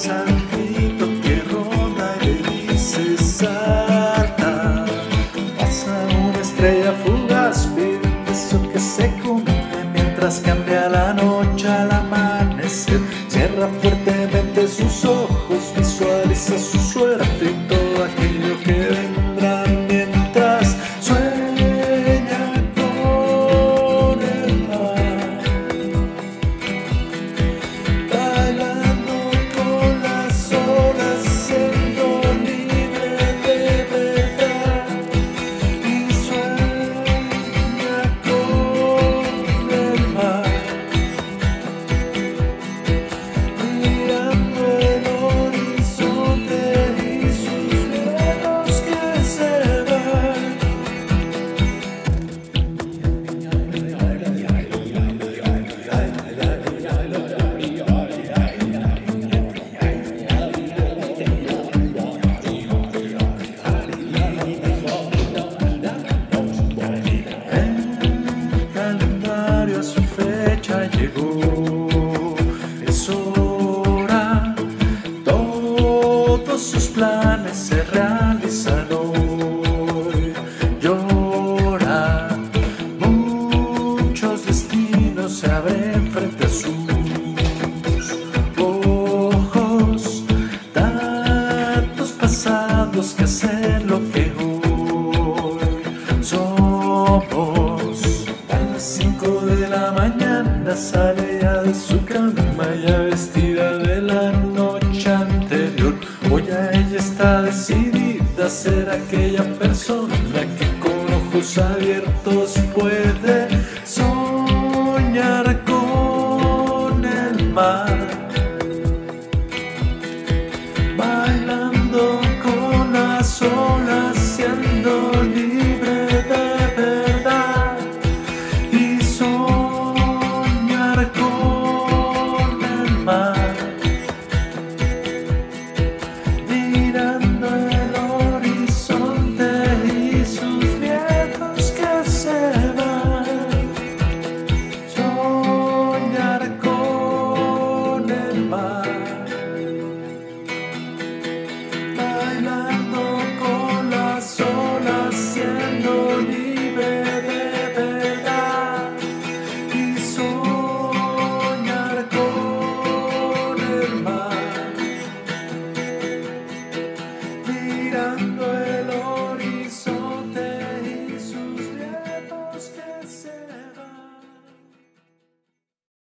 santito que ronda y le dice salta. Pasa una estrella fugaz, beso que se cumple mientras cambia la noche al amanecer. Cierra fuertemente sus ojos, visualiza su sus planes se realizan hoy. Llora, muchos destinos se abren frente a sus ojos. Tantos pasados que hacen lo que hoy somos. A las 5 de la mañana sale ya de su cama ya vestida de la ser aquella persona que con ojos abiertos puede soñar con el mar.